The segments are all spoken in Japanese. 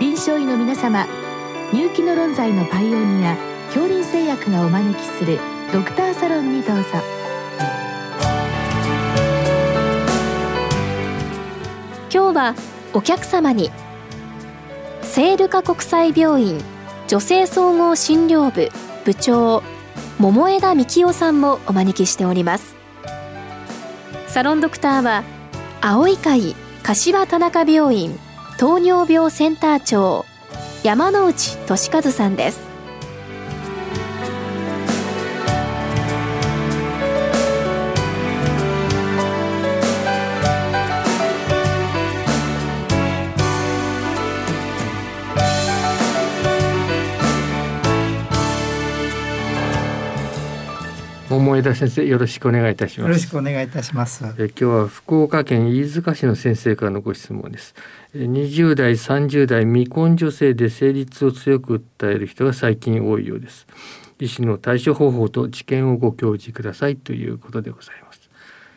臨床医の皆様入気の論剤のパイオニア恐林製薬がお招きするドクターサロンにどうぞ。今日はお客様に聖ルカ国際病院女性総合診療部部長桃枝幹夫さんもお招きしております。サロンドクターは青い会柏田中病院糖尿病センター長山内俊和さんです。桃枝先生よろしくお願いいたします。よろしくお願いいたします。え今日は福岡県飯塚市の先生からのご質問です。20代30代未婚女性で生理痛を強く訴える人が最近多いようです。医師の対処方法と知見をご教示くださいということでございます、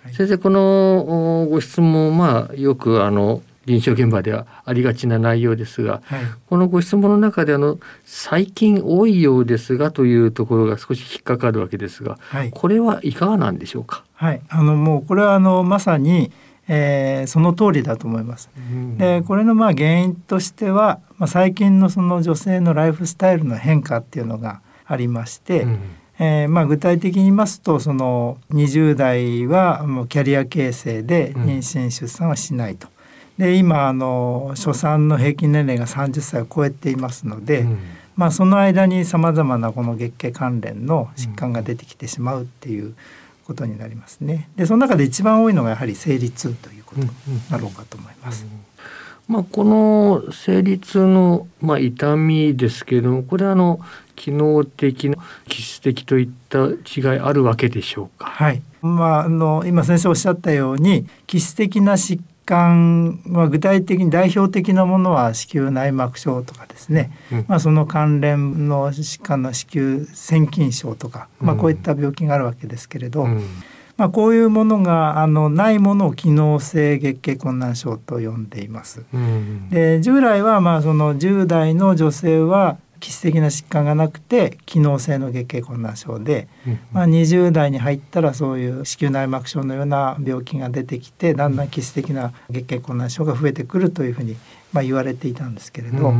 はい、先生このご質問まあよくあの臨床現場ではありがちな内容ですが、はい、このご質問の中であの最近多いようですがというところが少し引っかかるわけですが、はい、これはいかがなんでしょうか？はい、あのもうこれはあのまさに、えー、その通りだと思います。でこれのまあ原因としては、まあ、最近のその女性のライフスタイルの変化っていうのがありまして。うんえーまあ、具体的に言いますとその20代はもうキャリア形成で妊娠出産はしないと、で今あの初産の平均年齢が30歳を超えていますので、うん、まあ、その間にさまざまなこの月経関連の疾患が出てきてしまうっていうことになりますね。でその中で一番多いのがやはり生理痛ということになろうかと思います。うんうんまあ、この生理痛の、まあ、痛みですけれどもこれはあの機能的な気質的といった違いあるわけでしょうか？はい。まああの今先生おっしゃったように気質的な疾患は具体的に代表的なものは子宮内膜症とかですね、うん、まあ、その関連の疾患の子宮腺筋症とか、まあ、こういった病気があるわけですけれど、うん、まあ、こういうものがあのないものを機能性月経困難症と呼んでいます。うん、で従来はまあその10代の女性は基質的な疾患がなくて機能性の月経困難症で、まあ、20代に入ったらそういう子宮内膜症のような病気が出てきてだんだん基質的な月経困難症が増えてくるというふうにまあ言われていたんですけれど、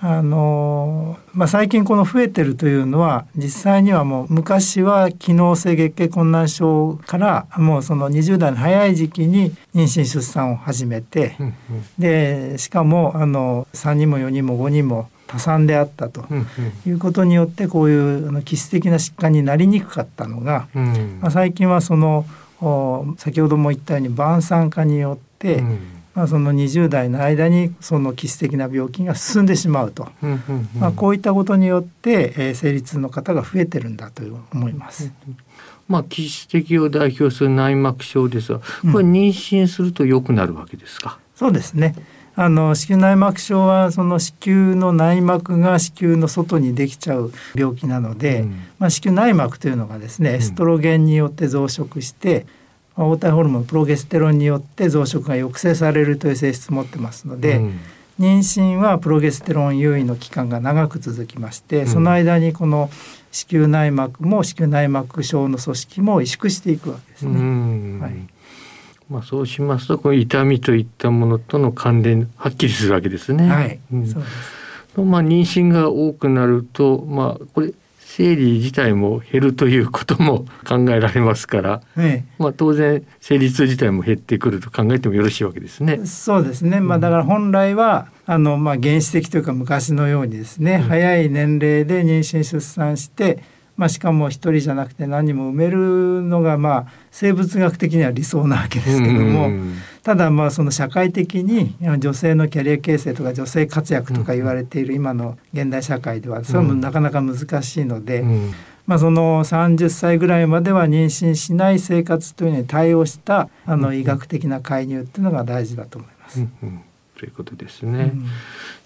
あのまあ、最近この増えてるというのは実際にはもう昔は機能性月経困難症からもうその20代の早い時期に妊娠出産を始めて、でしかもあの3人も4人も5人も多産であったということによってこういうあの基質的な疾患になりにくかったのが、うん、まあ、最近はその先ほども言ったように晩産化によって、うん、まあ、その20代の間にその基質的な病気が進んでしまうと、まあ、こういったことによって、えー、生理痛の方が増えてるんだと思います。まあ、基質的を代表する内膜症ですがこれ妊娠すると良くなるわけですか、そうですねあの子宮内膜症はその子宮の内膜が子宮の外にできちゃう病気なので、うん、まあ、子宮内膜というのがですねエストロゲンによって増殖して、うん、黄体ホルモンプロゲステロンによって増殖が抑制されるという性質を持ってますので、うん、妊娠はプロゲステロン優位の期間が長く続きまして、その間にこの子宮内膜も子宮内膜症の組織も萎縮していくわけですね。はいまあ、そうしますとこの痛みといったものとの関連はっきりするわけですね。はい、うん、そうです。まあ、妊娠が多くなると、まあ、これ生理自体も減るということも 考えられますから、はい、まあ、当然生理痛自体も減ってくると考えてもよろしいわけですね。そうですね、まあ、だから本来は、あのまあ、原始的というか昔のようにですね、うん、早い年齢で妊娠出産してまあ、しかも一人じゃなくて何人も埋めるのがまあ生物学的には理想なわけですけども、ただまあその社会的に女性のキャリア形成とか女性活躍とか言われている今の現代社会ではそれもなかなか難しいので。まあ、その30歳ぐらいまでは妊娠しない生活というのに対応したあの医学的な介入っていうのが大事だと思います。うんうんということですね。うん、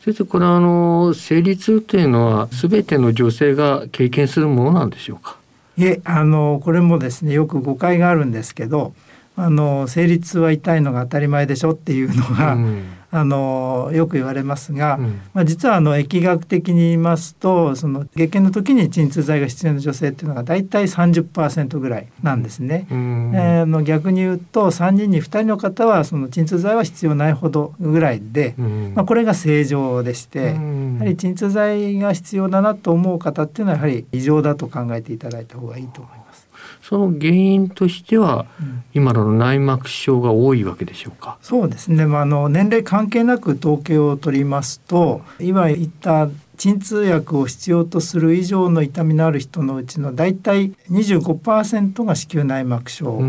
先生これあの生理痛というのはすべての女性が経験するものなんでしょうか？いえあのこれもですねよく誤解があるんですけどあの生理痛は痛いのが当たり前でしょっていうのが、うん、あのよく言われますが、うん、まあ、実はあの疫学的に言いますとその月経の時に鎮痛剤が必要な女性っていうのが大体30%ぐらいなんですね。うん、えー、の逆に言うと3人に2人の方はその鎮痛剤は必要ないほどぐらいで、うん、まあ、これが正常でして、やはり鎮痛剤が必要だなと思う方っていうのはやはり異常だと考えていただいた方がいいと思います。その原因としては、うん、今の内膜症が多いわけでしょうか？そうですね。まあ、あの年齢関係なく統計を取りますと、今言った鎮痛薬を必要とする以上の痛みのある人のうちのだいたい25%が子宮内膜症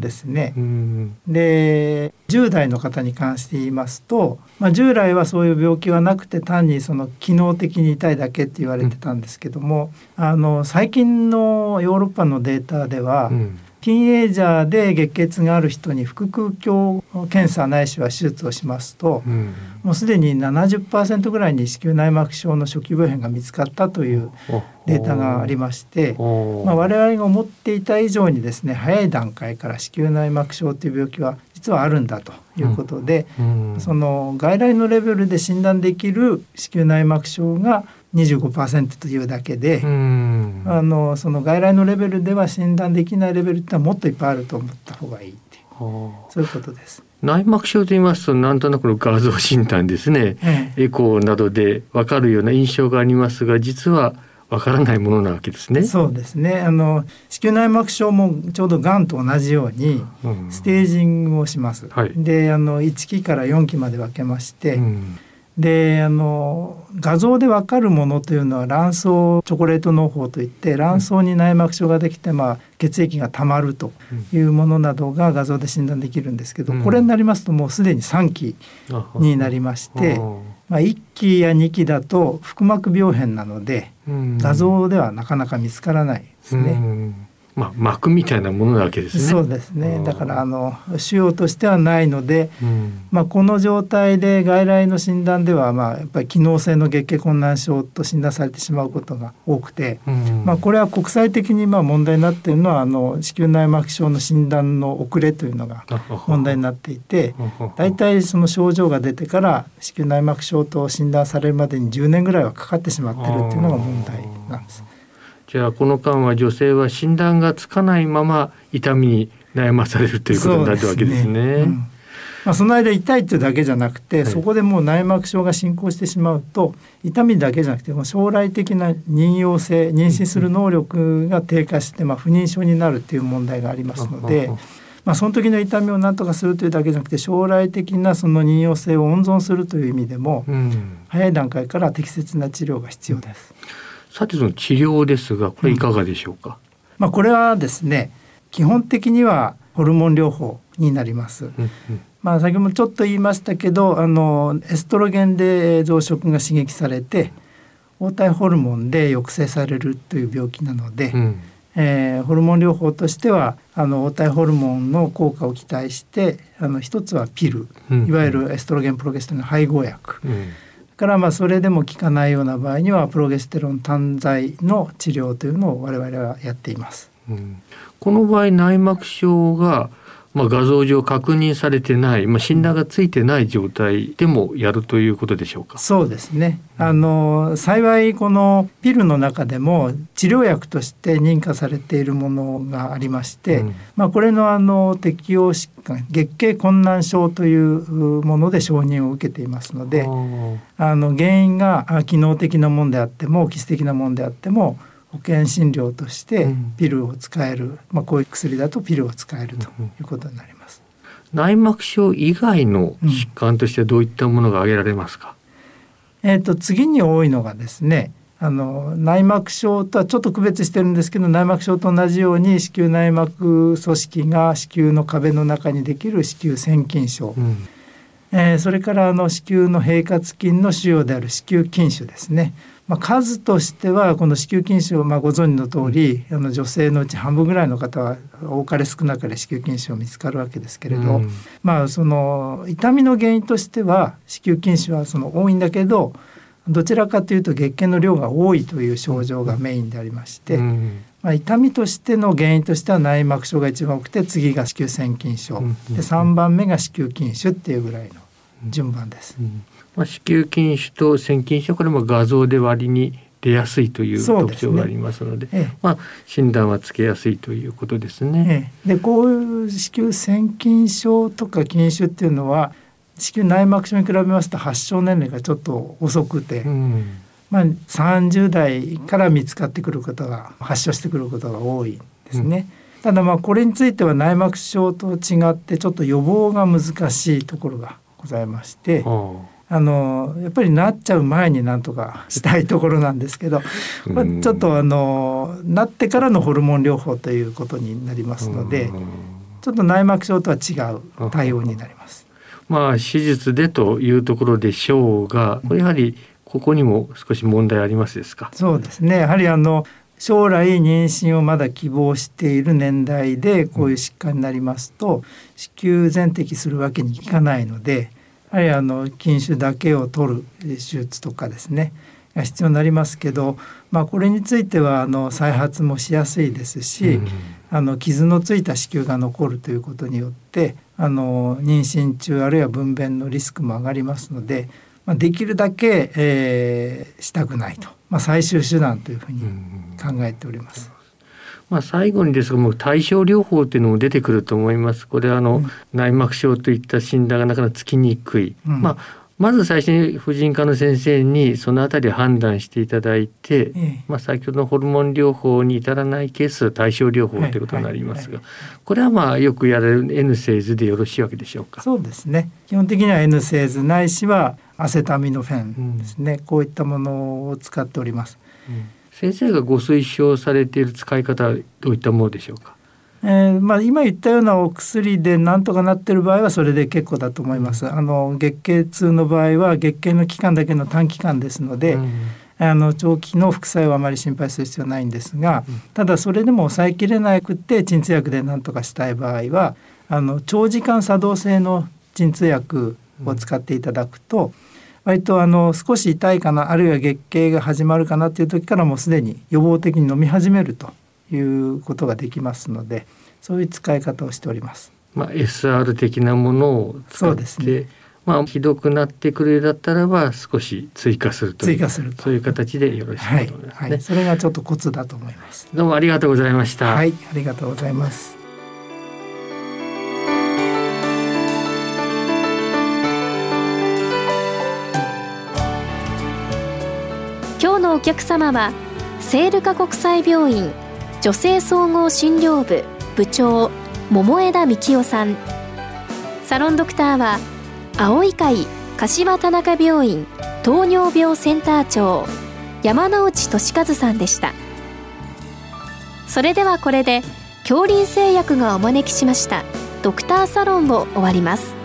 ですね。で10代の方に関して言いますと、まあ、従来はそういう病気はなくて単にその機能的に痛いだけって言われてたんですけども、あの最近のヨーロッパのデータでは、うんティーンエイジャーで月経がある人に腹腔鏡検査ないしは手術をしますと、うん、もうすでに70%ぐらいに子宮内膜症の初期病変が見つかったというデータがありまして、まあ、我々が思っていた以上にですね早い段階から子宮内膜症という病気は実はあるんだということで、うん。うん、その外来のレベルで診断できる子宮内膜症が25%というだけで、あのその外来のレベルでは診断できないレベルってのはもっといっぱいあると思った方がいいっていうそういうことです。内膜症と言いますとなんとなくの画像診断ですね、ええ、エコーなどで分かるような印象がありますが実はわからないものなわけですね。そうですね。あの子宮内膜症もちょうどがんと同じようにステージングをします。うんはい、で、あの1期から4期まで分けまして、うん。であの画像で分かるものというのは卵巣チョコレート農法といって卵巣に内膜症ができて、まあ、血液がたまるというものなどが画像で診断できるんですけど、うん、これになりますともうすでに3期になりまして、まあ、1期や2期だと腹膜病変なので、画像ではなかなか見つからないですね。うんまあ、膜みたいなものなわけですね。そうですね。だからあの腫瘍としてはないので、うん、まあこの状態で外来の診断ではまあやっぱり機能性の月経困難症と診断されてしまうことが多くて、うん、まあこれは国際的にまあ問題になっているのはあの子宮内膜症の診断の遅れというのが問題になっていて、大体その症状が出てから子宮内膜症と診断されるまでに10年ぐらいはかかってしまっているっていうのが問題なんです。じゃあこの間は女性は診断がつかないまま痛みに悩まされるということになるわけですね。すねうん、まあ、その間痛いっていうだけじゃなくて、はい、そこでもう内膜症が進行してしまうと痛みだけじゃなくても将来的な妊用性妊娠する能力が低下して、まあ、不妊症になるっていう問題がありますので。まあ、その時の痛みを何とかするというだけじゃなくて将来的なその妊用性を温存するという意味でも、うん、早い段階から適切な治療が必要です。さてその治療ですがこれいかがでしょうか、うん、まあ、これはですね基本的にはホルモン療法になります。うんうん。まあ、先ほどもちょっと言いましたけどあのエストロゲンで増殖が刺激されて黄体ホルモンで抑制されるという病気なので、うん、えー、ホルモン療法としてはあの黄体ホルモンの効果を期待してあの一つはピル、うん、いわゆるエストロゲンプロゲステロン配合薬、うんからまあそれでも効かないような場合にはプロゲステロン単剤の治療というのを我々はやっています。うん、この場合内膜症がまあ、画像上確認されてない、まあ、診断がついてない状態でもやるということでしょうか？そうですね。あの幸いこのピルの中でも治療薬として認可されているものがありまして、うん、まあこれのあの適応疾患月経困難症というもので承認を受けていますので、あの原因が機能的なものであっても基質的なものであっても。保険診療としてピルを使える、うん、まあ、こういう薬だとピルを使えるということになります。内膜症以外の疾患としてどういったものが挙げられますか、うん、えーと、次に多いのがですねあの内膜症とはちょっと区別してるんですけど内膜症と同じように子宮内膜組織が子宮の壁の中にできる子宮腺筋症、うん、えー、それからあの子宮の平滑筋の腫瘍である子宮筋腫ですねまあ、数としてはこの子宮筋腫をまあご存知の通りあの女性のうち半分ぐらいの方は多かれ少なかれ子宮筋腫を見つかるわけですけれど、うん、まあその痛みの原因としては子宮筋腫はその多いんだけどどちらかというと月経の量が多いという症状がメインでありまして、うん、まあ、痛みとしての原因としては内膜症が一番多くて次が子宮腺筋症、うん、で3番目が子宮筋腫っていうぐらいの順番です。うん、まあ、子宮筋腫と腺筋腫これも画像で割に出やすいという特徴がありますので、でねええ、まあ、診断はつけやすいということですね。え、でこういう子宮腺筋症とか筋腫っていうのは子宮内膜症に比べますと発症年齢がちょっと遅くて、うん、まあ、30代から見つかってくることが発症してくることが多いんですね。うん、ただまあこれについては内膜症と違ってちょっと予防が難しいところがございまして。あのやっぱりなっちゃう前になんとか したいところなんですけど、まあ、ちょっとあのなってからのホルモン療法ということになりますのでちょっと内膜症とは違う対応になります。まあ手術でというところでしょうがやはりここにも少し問題ありますですか？そうですね。やはりあの将来妊娠をまだ希望している年代でこういう疾患になりますと子宮全摘するわけにいかないのでやはりあの筋腫だけを取る手術とかですねが必要になりますけど、まあ、これについてはあの再発もしやすいですし、うん、あの傷のついた子宮が残るということによってあの妊娠中あるいは分娩のリスクも上がりますのでまあ、できるだけ、えー、したくないと、まあ、最終手段というふうに考えております。まあ、最後にですがもう対症療法っていうのも出てくると思います。これはあの、うん、内膜症といった診断がなかなかつきにくい、うん、まあまず最初に婦人科の先生にそのあたり判断していただいて、ええ、まあ、先ほどのホルモン療法に至らないケースは対症療法とい。うことになりますが、これはまあよくやられる N セーズでよろしいわけでしょうか？そうですね。基本的には N セーズないしはアセタミノフェンですね、うん、こういったものを使っております。うん、先生がご推奨されている使い方はどういったものでしょうか？えーまあ、今言ったようなお薬でなんとかなってる場合はそれで結構だと思います。あの月経痛の場合は月経の期間だけの短期間ですので、うん、あの長期の副作用はあまり心配する必要はないんですが、うん、ただそれでも抑えきれなくて鎮痛薬で何とかしたい場合はあの長時間作動性の鎮痛薬を使っていただくと、うん、割とあの少し痛いかなあるいは月経が始まるかなっていう時からもうすでに予防的に飲み始めるということができますのでそういう使い方をしております。まあ、SR 的なものを使って、ね、まあ、ひどくなってくるだったらば少し追加すると追加するそういう形でよろしいと思いますね、はい。はい、それがちょっとコツだと思います。どうもありがとうございました。はい。ありがとうございますお客様はセールカ国際病院女性総合診療部部長桃枝幹夫さん。サロンドクターは青い会柏田中病院糖尿病センター長山内俊和さんでした。それではこれで恐林製薬がお招きしましたドクターサロンを終わります。